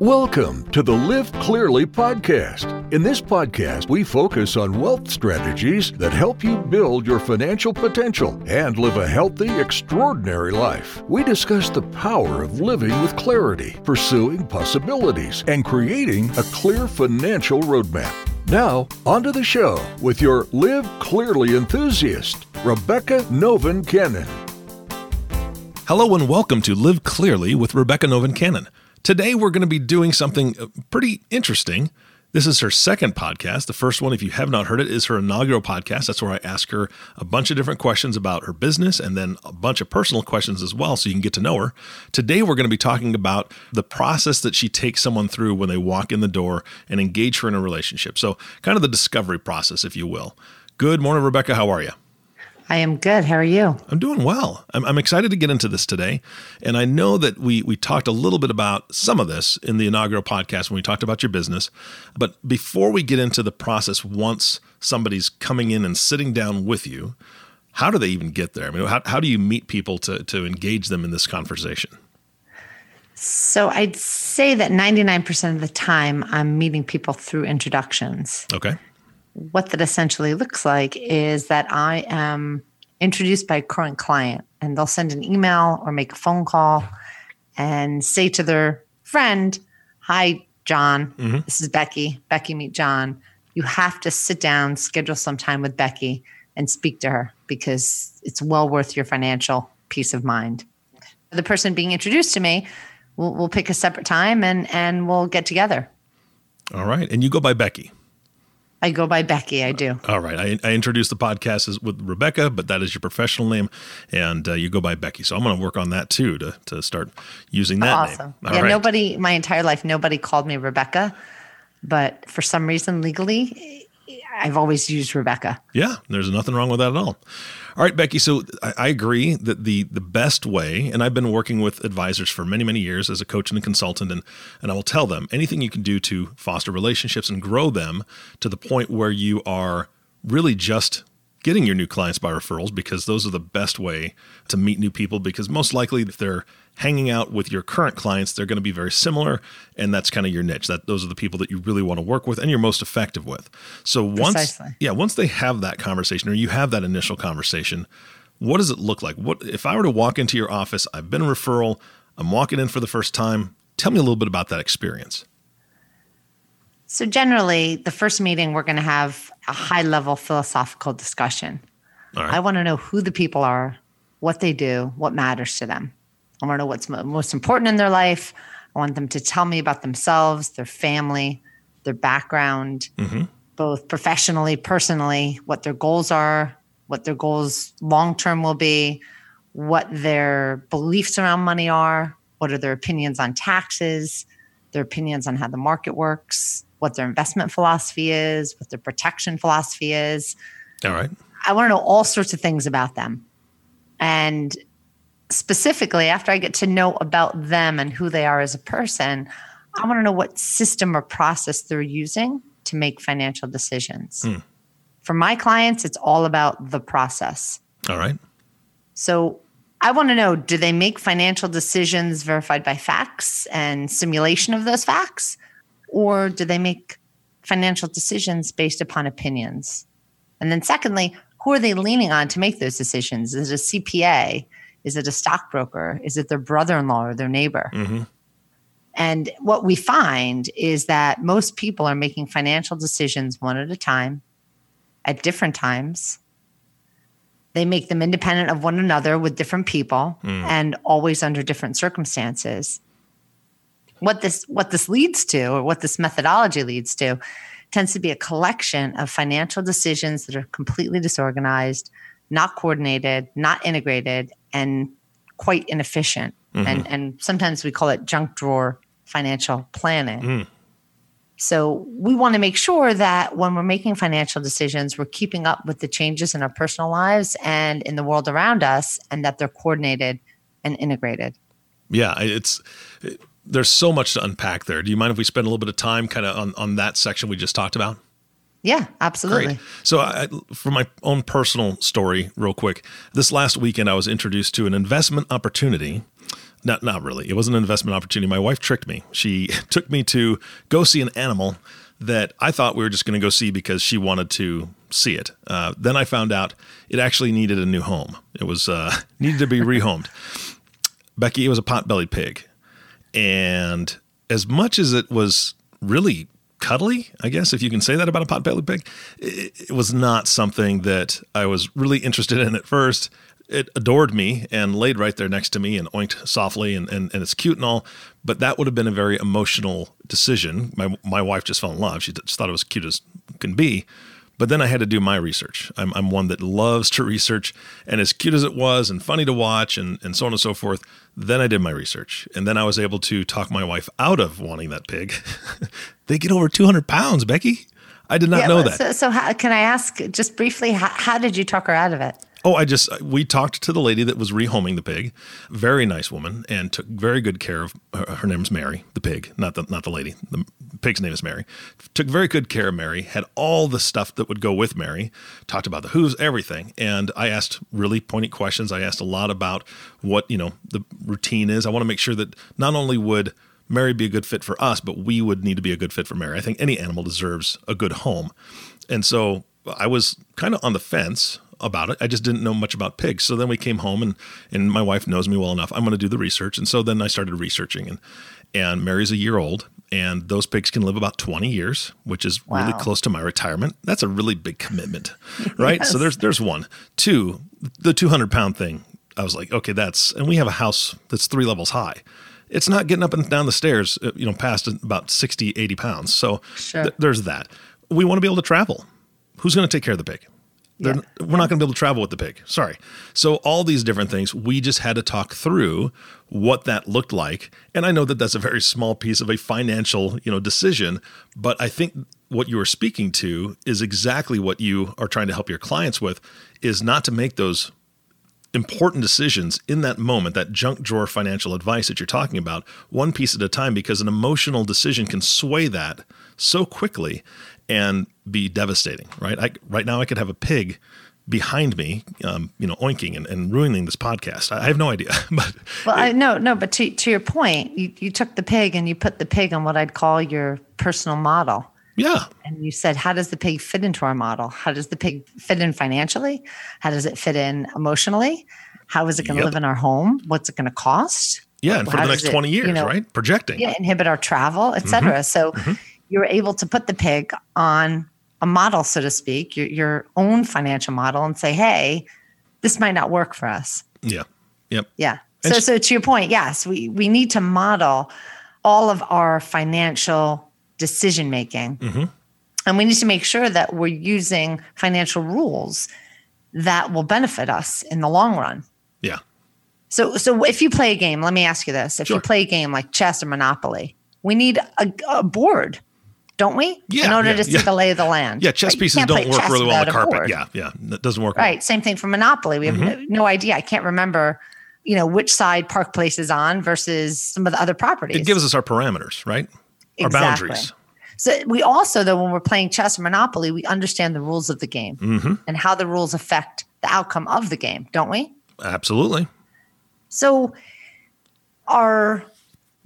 Welcome to the Live Clearly podcast. In this podcast, we focus on wealth strategies that help you build your financial potential and live a healthy, extraordinary life. We discuss the power of living with clarity, pursuing possibilities, and creating a clear financial roadmap. Now, onto the show with your Live Clearly enthusiast, Rebecca Novin Cannon. Hello and welcome to Live Clearly with Rebecca Novin Cannon. Today, we're going to be doing something uh, pretty interesting. This is her second podcast. The first one, if you have not heard it, is her inaugural podcast. That's where I ask her a bunch of different questions about her business and then a bunch of personal questions as well so you can get to know her. Today, we're going to be talking about the process that she takes someone through when they walk in the door and engage her in a relationship. So, kind of the discovery process, if you will. Good morning, Rebecca. How are you? I am good. How are you? I'm doing well. I'm, I'm, excited to get into this today. And I know that we, we talked a little bit about some of this in the inaugural podcast when we talked about your business. But before we get into the process, once somebody's coming in and sitting down with you, how do they even get there? I mean, how, how do you meet people to, to engage them in this conversation? So I'd say that 99% of the time I'm meeting people through introductions. Okay what that essentially looks like is that I am introduced by a current client and they'll send an email or make a phone call and say to their friend, Hi, John, mm-hmm. this is Becky. Becky, meet John. You have to sit down, schedule some time with Becky and speak to her because it's well worth your financial peace of mind. The person being introduced to me, we'll, we'll pick a separate time and, and we'll get together. All right. And you go by Becky. I go by Becky. I do. All right. I, I introduced the podcast as with Rebecca, but that is your professional name, and uh, you go by Becky. So I'm going to work on that too to to start using that. Awesome. yeah. Right. Nobody, my entire life, nobody called me Rebecca, but for some reason, legally, I've always used Rebecca. Yeah, there's nothing wrong with that at all. All right, Becky. So I, I, agree that the the best way, and I've been working with advisors for many many years as a coach and a consultant, and and I will tell them anything you can do to foster relationships and grow them to the point where you are really just getting your new clients by referrals because those are the best way to meet new people because most likely if they're hanging out with your current clients they're going to be very similar and that's kind of your niche. That those are the people that you really want to work with and you're most effective with. So once Precisely. yeah once they have that conversation or you have that initial conversation what does it look like? What if i were to walk into your office i've been a referral i'm walking in for the first time tell me a little bit about that experience so, generally, the first meeting, we're going to have a high level philosophical discussion. Right. I want to know who the people are, what they do, what matters to them. I want to know what's most important in their life. I want them to tell me about themselves, their family, their background, mm-hmm. both professionally, personally, what their goals are, what their goals long term will be, what their beliefs around money are, what are their opinions on taxes, their opinions on how the market works, what their investment philosophy is, what their protection philosophy is. All right. I want to know all sorts of things about them. And specifically, after I get to know about them and who they are as a person, I want to know what system or process they're using to make financial decisions. Hmm. For my clients, it's all about the process. All right. So I want to know do they make financial decisions verified by facts and simulation of those facts? Or do they make financial decisions based upon opinions? And then, secondly, who are they leaning on to make those decisions? Is it a CPA? Is it a stockbroker? Is it their brother in law or their neighbor? Mm-hmm. And what we find is that most people are making financial decisions one at a time at different times. They make them independent of one another with different people mm. and always under different circumstances what this what this leads to or what this methodology leads to tends to be a collection of financial decisions that are completely disorganized not coordinated not integrated and quite inefficient mm-hmm. and and sometimes we call it junk drawer financial planning mm. so we want to make sure that when we're making financial decisions we're keeping up with the changes in our personal lives and in the world around us and that they're coordinated and integrated yeah it's there's so much to unpack there. Do you mind if we spend a little bit of time kind of on, on that section we just talked about? Yeah, absolutely. Great. So, I, for my own personal story, real quick, this last weekend I was introduced to an investment opportunity Not, not really. It wasn't an investment opportunity. My wife tricked me. She took me to go see an animal that I thought we were just going to go see because she wanted to see it. Uh, then I found out it actually needed a new home. It was uh, needed to be rehomed. Becky, it was a pot-bellied pig, and as much as it was really cuddly, I guess if you can say that about a pot-bellied pig, it, it was not something that I was really interested in at first. It adored me and laid right there next to me and oinked softly and, and, and it's cute and all but that would have been a very emotional decision. My, my wife just fell in love. She just thought it was cute as can be but then i had to do my research. I'm, I'm one that loves to research and as cute as it was and funny to watch and, and so on and so forth then i did my research. And then i was able to talk my wife out of wanting that pig. They get over 200 pounds becky. I did not yeah, know that. so, so how, can i ask just briefly how, how did you talk her out of it Oh, I just we talked to the lady that was rehoming the pig, very nice woman, and took very good care of her, her name's Mary, the pig, not the not the lady. The pig's name is Mary. Took very good care of Mary. Had all the stuff that would go with Mary. Talked about the who's, everything, and I asked really pointed questions. I asked a lot about what you know the routine is. I want to make sure that not only would Mary be a good fit for us, but we would need to be a good fit for Mary. I think any animal deserves a good home, and so I was kind of on the fence about it. I just didn't know much about pigs. So then we came home and and my wife knows me well enough. I'm going to do the research. And so then I started researching and and Mary's a year old and those pigs can live about 20 years, which is wow. really close to my retirement. That's a really big commitment, right? yes. So there's there's one. Two, the 200 pound thing. I was like, okay, that's and we have a house that's three levels high. It's not getting up and down the stairs, uh, you know, past about 60, 80 pounds. So sure. th- there's that. We want to be able to travel. Who's going to take care of the pig? Yeah. We're not going to be able to travel with the pig. Sorry. So all these different things, we just had to talk through what that looked like. And I know that that's a very small piece of a financial, you know, decision, but I think what you are speaking to is exactly what you are trying to help your clients with is not to make those important decisions in that moment, that junk drawer financial advice that you're talking about, one piece at a time, because an emotional decision can sway that so quickly and be devastating, right? I, right now, I could have a pig behind me, um, you know, oinking and, and, ruining this podcast. I have no idea, but well, it, I no, no, but to, to your point, you, you took the pig and you put the pig on what I'd call your personal model. Yeah. And you said, how does the pig fit into our model? How does the pig fit in financially? How does it fit in emotionally? How is it going to yep. live in our home? What's it going to cost? Yeah, and for the next it, 20 years, you know, right? Projecting. Yeah, inhibit our travel, et cetera. Mm-hmm. So mm-hmm you're able to put the pig on a model, so to speak, your, your own financial model, and say, hey, this might not work for us. Yeah. Yep. Yeah. So, so to your point, yes, we, we need to model all of our financial decision making. Mm-hmm. And we need to make sure that we're using financial rules that will benefit us in the long run. Yeah. So, so if you play a game, let me ask you this: If sure. you play a game like chess or Monopoly, we need a, a board don't we? Yeah. In order yeah, to see yeah. the lay of the land. Yeah, chess pieces don't work really well on the carpet. Yeah, yeah, that doesn't work. Right. Well. Same thing for Monopoly. We have mm-hmm. no, no, idea. I can't remember, you know, which side Park Place is on versus some of the other properties. It gives us our parameters, right? Our boundaries. So we also, though, when we're playing chess or Monopoly, we understand the rules of the game mm-hmm. and how the rules affect the outcome of the game, don't we? Absolutely. So our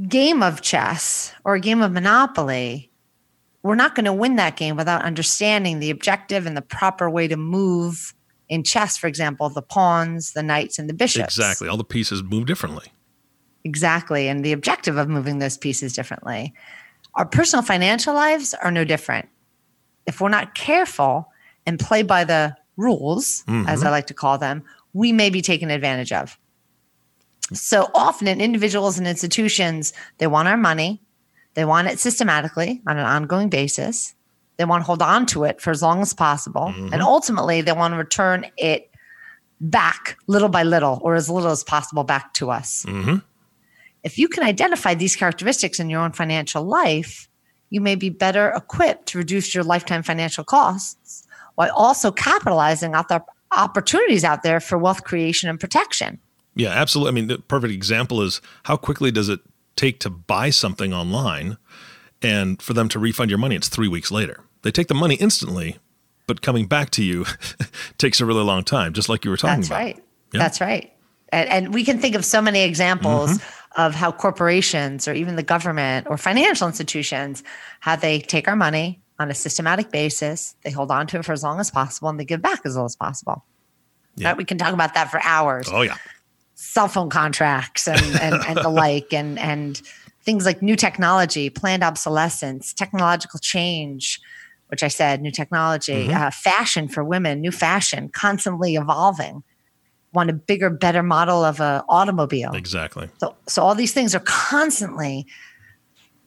game of chess or a game of Monopoly we're not going to win that game without understanding the objective and the proper way to move in chess, for example, the pawns, the knights, and the bishops. Exactly. All the pieces move differently. Exactly. And the objective of moving those pieces differently. Our personal financial lives are no different. If we're not careful and play by the rules, mm-hmm. as I like to call them, we may be taken advantage of. So often in individuals and institutions, they want our money, they want it systematically on an ongoing basis. They want to hold on to it for as long as possible. Mm-hmm. And ultimately, they want to return it back little by little or as little as possible back to us. Mm-hmm. If you can identify these characteristics in your own financial life, you may be better equipped to reduce your lifetime financial costs while also capitalizing on the opportunities out there for wealth creation and protection. Yeah, absolutely. I mean, the perfect example is how quickly does it take to buy something online and for them to refund your money, it's three weeks later. They take the money instantly, but coming back to you takes a really long time, just like you were talking about. That's about. Right. Yeah. That's right. And, and, we can think of so many examples mm-hmm. of how corporations or even the government or financial institutions how they take our money on a systematic basis they hold on to it for as long as possible and they give back as little as possible Yeah. right we can talk about that for hours Oh yeah. Cell phone contracts and, and, and the like and and things like new technology planned obsolescence technological change which i said new technology Mhm. uh, fashion for women new fashion constantly evolving want a bigger better model of a automobile Exactly. so, so all these things are constantly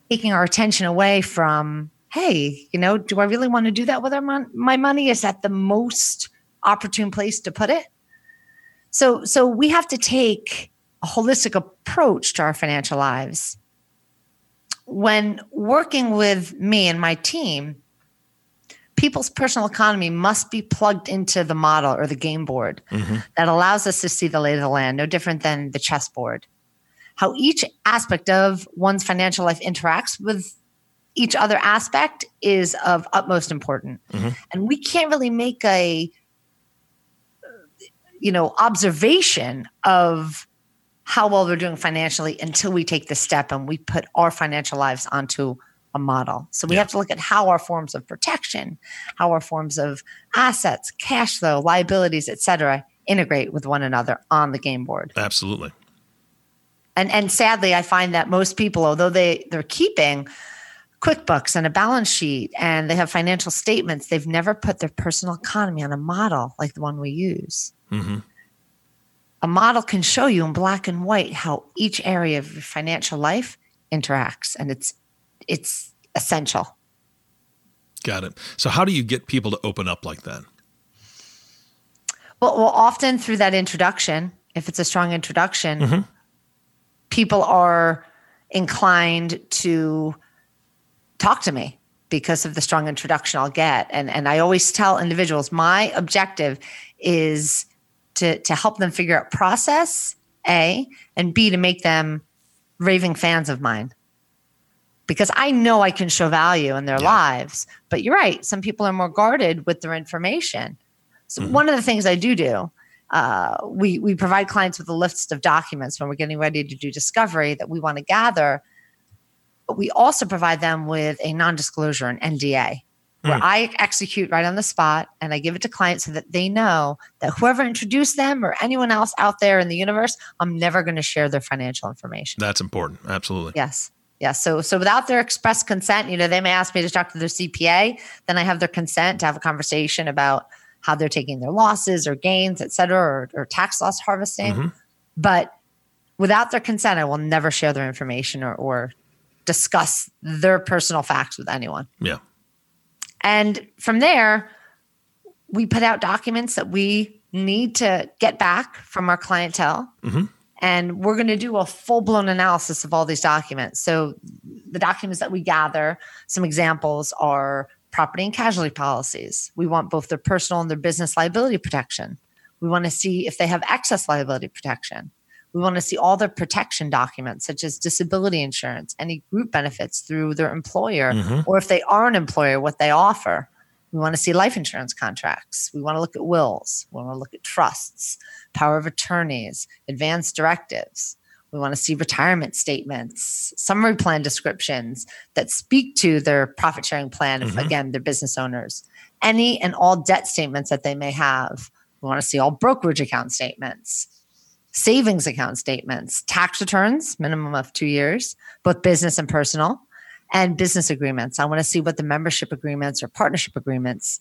taking our attention away from, hey, you know, do I really want to do that with our mon- my money? Is that the most opportune place to put it? So, so we have to take a holistic approach to our financial lives. When working with me and my team, people's personal economy must be plugged into the model or the game board Mhm. that allows us to see the lay of the land, no different than the chessboard. How each aspect of one's financial life interacts with each other aspect is of utmost importance. Mhm. And we can't really make a you know observation of how well we're doing financially until we take the step and we put our financial lives onto a model. So we Yeah. have to look at how our forms of protection, how our forms of assets, cash flow, liabilities, etc., integrate with one another on the game board. Absolutely. And and sadly, I find that most people, although they they're keeping QuickBooks and a balance sheet and they have financial statements, they've never put their personal economy on a model like the one we use. Hmm A model can show you in black and white how each area of your financial life interacts, and it's it's essential. Got it. So how do you get people to open up like that? Well, well, often through that introduction, if it's a strong introduction, Mhm. people are inclined to talk to me because of the strong introduction I'll get. And and I always tell individuals my objective is to to help them figure out process A and B to make them raving fans of mine. Because I know I can show value in their Yeah. lives. But you're right, some people are more guarded with their information. So Mhm. one of the things I do do, uh, we we provide clients with a list of documents when we're getting ready to do discovery that we want to gather. But we also provide them with a non-disclosure, an NDA, where Hmm. I execute right on the spot and I give it to clients so that they know that whoever introduced them or anyone else out there in the universe, I'm never going to share their financial information. That's important. Absolutely. Yes. Yes. So so without their express consent, you know, they may ask me to talk to their CPA, then I have their consent to have a conversation about how they're taking their losses or gains, et cetera, or, or tax loss harvesting. Mhm. But without their consent, I will never share their information or, or discuss their personal facts with anyone. Yeah. And from there, we put out documents that we need to get back from our clientele. Mhm. And we're going to do a full blown analysis of all these documents. So, the documents that we gather, some examples are property and casualty policies. We want both their personal and their business liability protection. We want to see if they have excess liability protection. We want to see all their protection documents, such as disability insurance, any group benefits through their employer, Mhm. or if they are an employer, what they offer. We want to see life insurance contracts. We want to look at wills. We want to look at trusts, power of attorneys, advance directives. We want to see retirement statements, summary plan descriptions that speak to their profit sharing plan, if Mhm. again, they're business owners. Any and all debt statements that they may have. We want to see all brokerage account statements, savings account statements, tax returns, minimum of two years, both business and personal, and business agreements. I want to see what the membership agreements or partnership agreements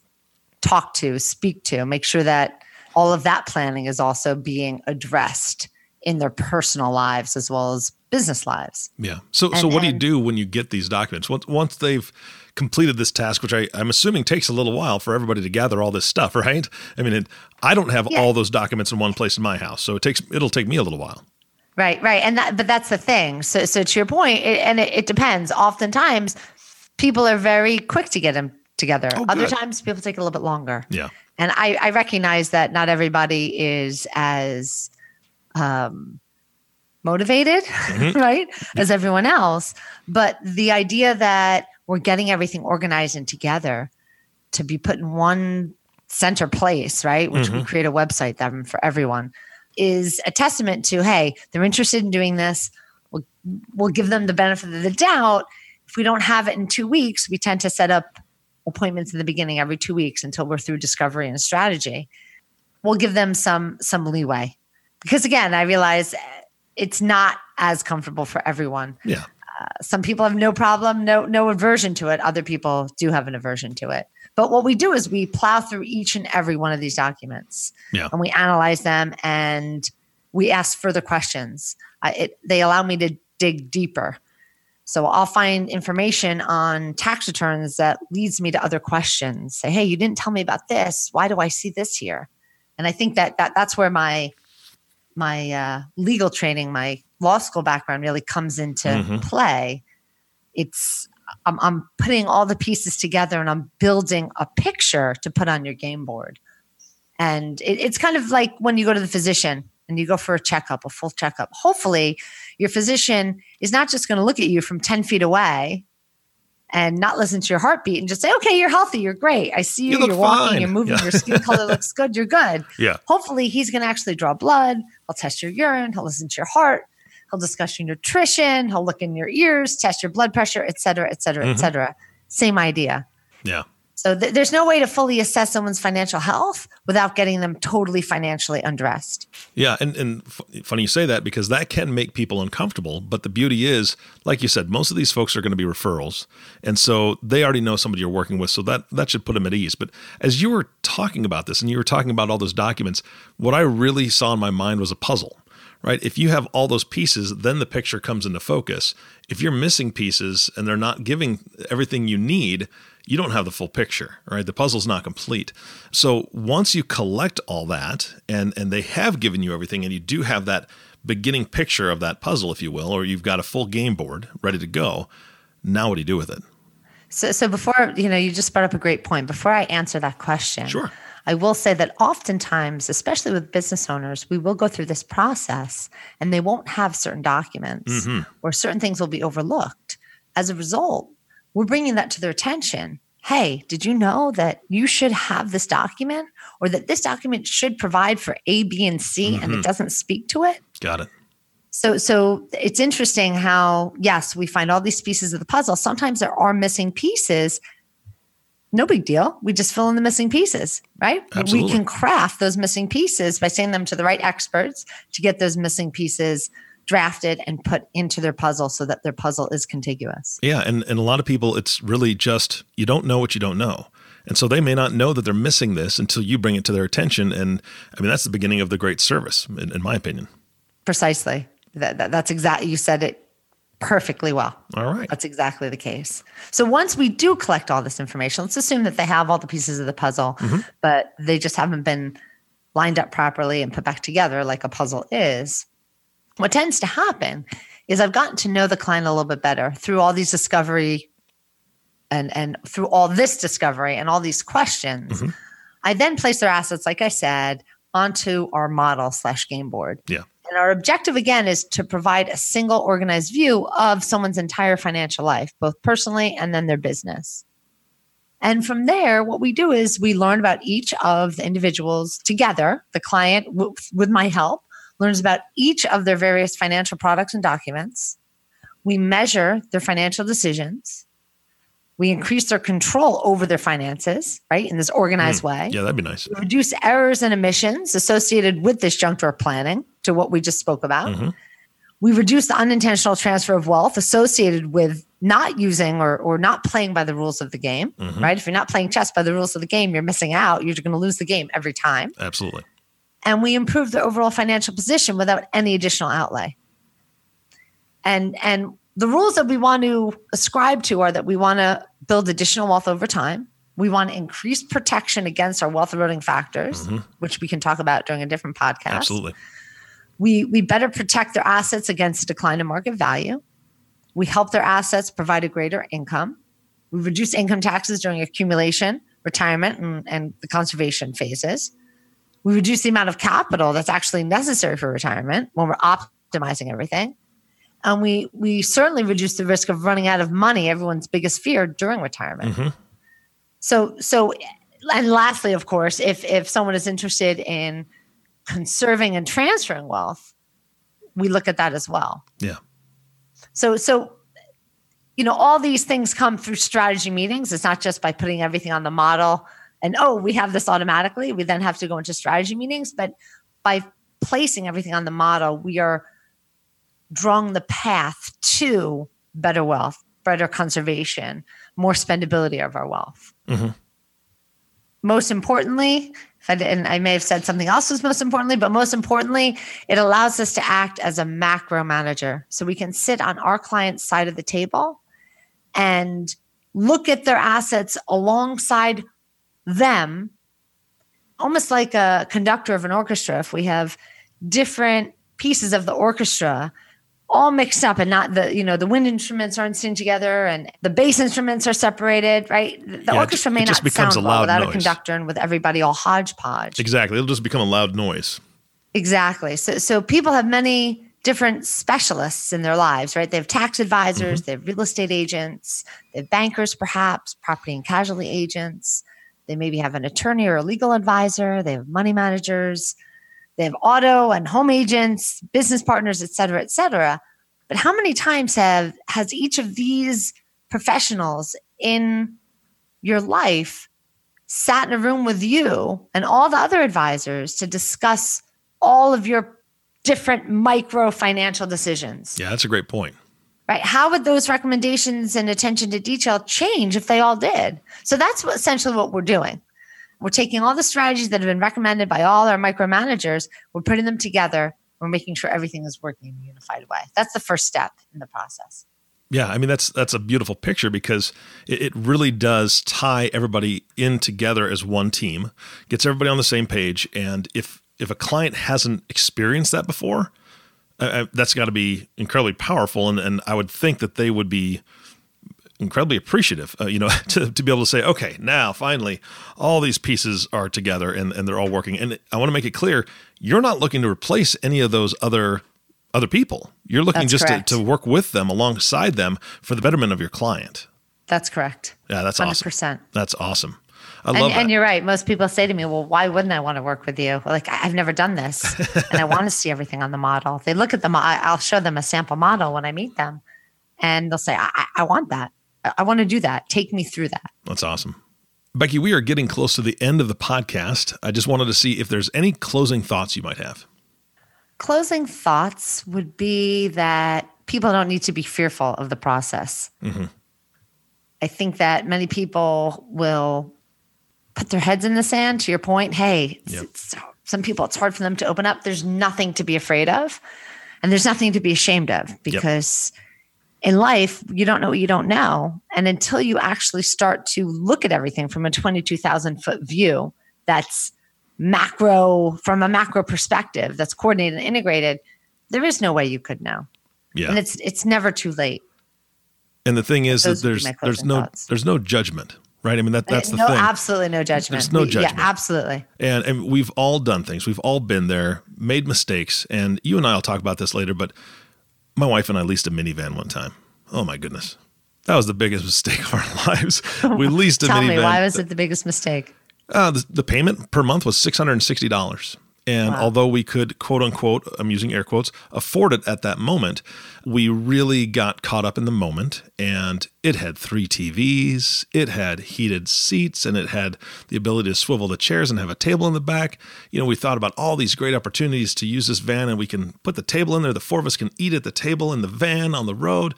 talk to, speak to, make sure that all of that planning is also being addressed in their personal lives as well as business lives. Yeah. So, so And- what do you do when you get these documents? Once, once they've completed this task, which I, I'm assuming takes a little while for everybody to gather all this stuff, right? I mean, it, I don't have Yeah. all those documents in one place in my house, so it takes it'll take me a little while. Right, right, and that, but that's the thing. So, so to your point, it, and it, it depends. Oftentimes, people are very quick to get them together. Oh, Other times, people take a little bit longer. Yeah. And I, I recognize that not everybody is as um, motivated, Mhm. right, as everyone else. But the idea that we're getting everything organized and together to be put in one center place, right, which we Mhm. create a website that for everyone, is a testament to hey, they're interested in doing this. We'll, we'll give them the benefit of the doubt. If we don't have it in two weeks, we tend to set up appointments in the beginning every two weeks until we're through discovery and strategy. We'll give them some some leeway because again, I realize it's not as comfortable for everyone. Yeah. Uh, some people have no problem, no no aversion to it. Other people do have an aversion to it. But what we do is we plow through each and every one of these documents, Yeah. and we analyze them, and we ask further questions. Uh, it, they allow me to dig deeper. So I'll find information on tax returns that leads me to other questions. Say, hey, you didn't tell me about this. Why do I see this here? And I think that, that that's where my my uh, legal training, my law school background really comes into Mhm. play. It's I'm, I'm putting all the pieces together and I'm building a picture to put on your game board. And it, it's kind of like when you go to the physician and you go for a checkup, a full checkup. Hopefully, your physician is not just going to look at you from 10 feet away and not listen to your heartbeat and just say, okay, you're healthy, you're great. I see you, You are walking, you're moving, Yeah. your skin color looks good, you're good. Yeah. Hopefully, he's going to actually draw blood. He'll test your urine, he'll listen to your heart, he'll discuss your nutrition, he'll look in your ears, test your blood pressure, et cetera, et cetera, et Mhm. cetera. Same idea. Yeah. So th- there's no way to fully assess someone's financial health without getting them totally financially undressed. Yeah, and and f- funny you say that because that can make people uncomfortable. But the beauty is, like you said, most of these folks are going to be referrals, and so they already know somebody you're working with, so that that should put them at ease. But as you were talking about this, and you were talking about all those documents, what I really saw in my mind was a puzzle. Right? If you have all those pieces, then the picture comes into focus. If you're missing pieces and they're not giving everything you need, you don't have the full picture, right? The puzzle's not complete. So once you collect all that and and they have given you everything and you do have that beginning picture of that puzzle, if you will, or you've got a full game board ready to go, now what do you do with it? So, so before you know, you just brought up a great point. Before I answer that question, Sure. I will say that oftentimes, especially with business owners, we will go through this process and they won't have certain documents Mhm. or certain things will be overlooked. As a result, we're bringing that to their attention. Hey, did you know that you should have this document or that this document should provide for A, B, and C and Mhm. it doesn't speak to it? Got it. So, so it's interesting how yes, we find all these pieces of the puzzle. Sometimes there are missing pieces. No big deal. We just fill in the missing pieces, right? Absolutely. We can craft those missing pieces by sending them to the right experts to get those missing pieces drafted and put into their puzzle so that their puzzle is contiguous. Yeah, and, and a lot of people, it's really just you don't know what you don't know. And so they may not know that they're missing this until you bring it to their attention. And I mean, that's the beginning of the great service, in, in my opinion. Precisely. That, that, that's exactly, you said it perfectly well. All right. That's exactly the case. So once we do collect all this information, let's assume that they have all the pieces of the puzzle, but they just haven't been lined up properly and put back together like a puzzle is. What tends to happen is I've gotten to know the client a little bit better through all these discovery and and through all this discovery and all these questions. Mhm. I then place their assets, like I said, onto our model slash game board. Yeah. And our objective again is to provide a single organized view of someone's entire financial life, both personally and then their business. And from there, what we do is we learn about each of the individuals together. The client, w- with my help, learns about each of their various financial products and documents. We measure their financial decisions. We increase their control over their finances, right, in this organized way Yeah, that'd be nice. reduce errors and emissions associated with this junk drawer planning to what we just spoke about. Mhm. We reduce the unintentional transfer of wealth associated with not using or, or not playing by the rules of the game, Mhm. right? If you're not playing chess by the rules of the game, you're missing out. You're going to lose the game every time. Absolutely. And we improve the overall financial position without any additional outlay. And and the rules that we want to ascribe to are that we want to build additional wealth over time. We want to increase protection against our wealth eroding factors, Mhm. which we can talk about during a different podcast. Absolutely. We we better protect their assets against a decline in market value. We help their assets provide a greater income. We reduce income taxes during accumulation, retirement, and, and the conservation phases. We reduce the amount of capital that's actually necessary for retirement when we're optimizing everything. And we we certainly reduce the risk of running out of money, everyone's biggest fear during retirement. Mhm. So so and lastly, of course, if if someone is interested in conserving and transferring wealth, we look at that as well. Yeah. So, so, you know, all these things come through strategy meetings. It's not just by putting everything on the model and, oh, we have this automatically. We then have to go into strategy meetings. But by placing everything on the model, we are drawing the path to better wealth, better conservation, more spendability of our wealth. Mm-hmm. Most importantly, I, and I may have said something else was most importantly, but most importantly, it allows us to act as a macro manager. So we can sit on our client's side of the table and look at their assets alongside them, almost like a conductor of an orchestra. If we have different pieces of the orchestra all mixed up and not the you know the wind instruments aren't sitting together and the bass instruments are separated right? The yeah, orchestra may not sound well without noise. a conductor and with everybody all hodgepodge. Exactly. It'll just become a loud noise. Exactly. So so people have many different specialists in their lives right? They have tax advisors mm-hmm. they have real estate agents they have bankers perhaps property and casualty agents. They maybe have an attorney or a legal advisor. They have money managers they have auto and home agents, business partners, et cetera, et cetera. But how many times have has each of these professionals in your life sat in a room with you and all the other advisors to discuss all of your different micro financial decisions? Yeah, that's a great point. Right. How would those recommendations and attention to detail change if they all did? So that's what, essentially what we're doing. We're taking all the strategies that have been recommended by all our micromanagers, we're putting them together, we're making sure everything is working in a unified way. That's the first step in the process. Yeah, I mean that's that's a beautiful picture because it, it, really does tie everybody in together as one team, gets everybody on the same page, and if if a client hasn't experienced that before, uh, that's got to be incredibly powerful, and and I would think that they would be incredibly appreciative, uh, you know, to, to be able to say, okay, now finally all these pieces are together and, and they're all working. And I want to make it clear, you're not looking to replace any of those other other people. You're looking that's just to, to, work with them alongside them for the betterment of your client. That's correct. Yeah, that's 100%. awesome. That's awesome. I love and, that. and you're right. Most people say to me, "Well, why wouldn't I want to work with you? Like, I've never done this, and I want to see everything on the model." They look at the them. I'll show them a sample model when I meet them, and they'll say, "I, I want that." I want to do that. Take me through that. That's awesome. Becky, we are getting close to the end of the podcast. I just wanted to see if there's any closing thoughts you might have. Closing thoughts would be that people don't need to be fearful of the process. Mm-hmm. I think that many people will put their heads in the sand. To your point, hey, yep. it's, some people, it's hard for them to open up. There's nothing to be afraid of, and there's nothing to be ashamed of because. Yep in life, you don't know what you don't know. And until you actually start to look at everything from a 22,000 foot view that's macro, from a macro perspective, that's coordinated and integrated, there is no way you could know. Yeah. And it's it's never too late. And the thing is that there's there's no thoughts. there's no judgment, right? I mean that that's the thing. no, thing. Absolutely no judgment. There's no judgment. Yeah, absolutely. And and we've all done things. We've all been there, made mistakes. And you and I will talk about this later, but my wife and I leased a minivan one time. Oh my goodness. That was the biggest mistake of our lives. We leased a Tell minivan. me, why was it the biggest mistake? Uh, the, the payment per month was $660. And wow. although we could, quote unquote, I'm using air quotes, afford it at that moment, we really got caught up in the moment. And it had three TVs, it had heated seats, and it had the ability to swivel the chairs and have a table in the back. You know, we thought about all these great opportunities to use this van, and we can put the table in there. The four of us can eat at the table in the van on the road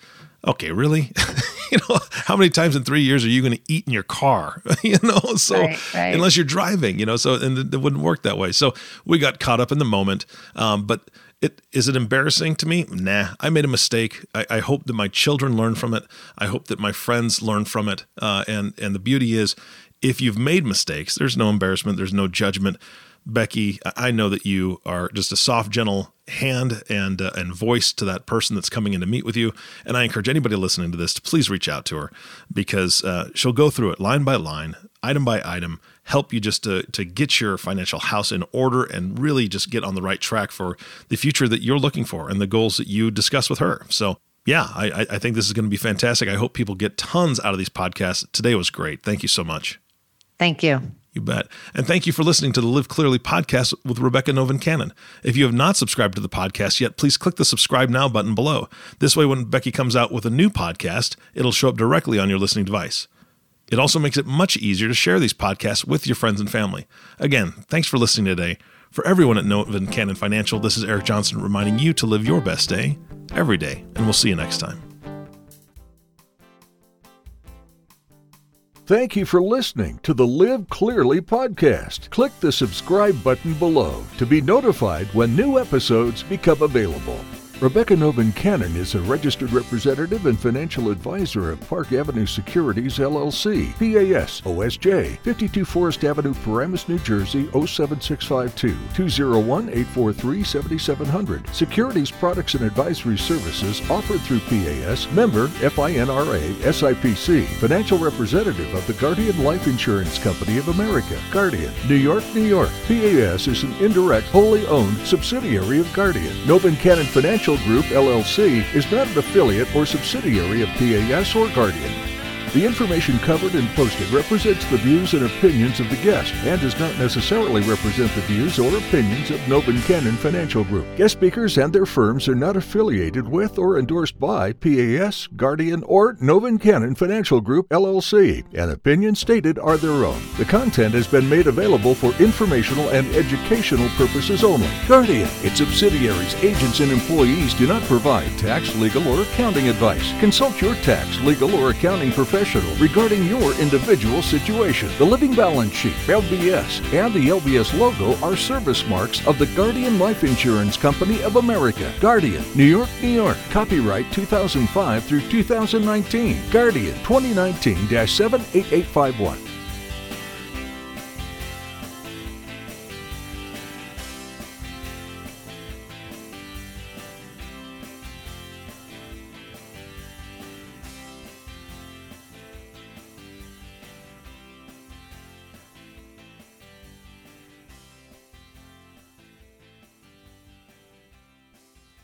okay, really? you know, how many times in three years are you going to eat in your car? you know, so right, right. unless you're driving, you know, so and it wouldn't work that way. So we got caught up in the moment. Um, but it is it embarrassing to me? Nah, I made a mistake. I, I, hope that my children learn from it. I hope that my friends learn from it. Uh, and and the beauty is, if you've made mistakes, there's no embarrassment. There's no judgment. Becky, I know that you are just a soft, gentle hand and uh, and voice to that person that's coming in to meet with you. And I encourage anybody listening to this to please reach out to her because uh, she'll go through it line by line, item by item, help you just to to get your financial house in order and really just get on the right track for the future that you're looking for and the goals that you discuss with her. So. Yeah, I, I think this is going to be fantastic. I hope people get tons out of these podcasts. Today was great. Thank you so much. Thank you. You bet. And thank you for listening to the Live Clearly podcast with Rebecca Novin Cannon. If you have not subscribed to the podcast yet, please click the subscribe now button below. This way, when Becky comes out with a new podcast, it'll show up directly on your listening device. It also makes it much easier to share these podcasts with your friends and family. Again, thanks for listening today. For everyone at Novin Cannon Financial, this is Eric Johnson reminding you to live your best day every day, and we'll see you next time. Thank you for listening to the Live Clearly podcast. Click the subscribe button below to be notified when new episodes become available. Rebecca Novin Cannon is a registered representative and financial advisor of Park Avenue Securities LLC, PAS OSJ, 52 Forest Avenue, Paramus, New Jersey 07652, 201 843 7700. Securities products and advisory services offered through PAS, member FINRA SIPC, financial representative of the Guardian Life Insurance Company of America, Guardian, New York, New York. PAS is an indirect, wholly owned subsidiary of Guardian. Novin Cannon Financial Group LLC is not an affiliate or subsidiary of PAS or Guardian. The information covered and posted represents the views and opinions of the guest and does not necessarily represent the views or opinions of Novin Cannon Financial Group. Guest speakers and their firms are not affiliated with or endorsed by PAS, Guardian, or Novin Cannon Financial Group LLC, and opinions stated are their own. The content has been made available for informational and educational purposes only. Guardian, its subsidiaries, agents, and employees do not provide tax, legal, or accounting advice. Consult your tax, legal, or accounting professional regarding your individual situation. The Living Balance Sheet, LBS, and the LBS logo are service marks of the Guardian Life Insurance Company of America. Guardian, New York, New York. Copyright 2005 through 2019. Guardian 2019 78851.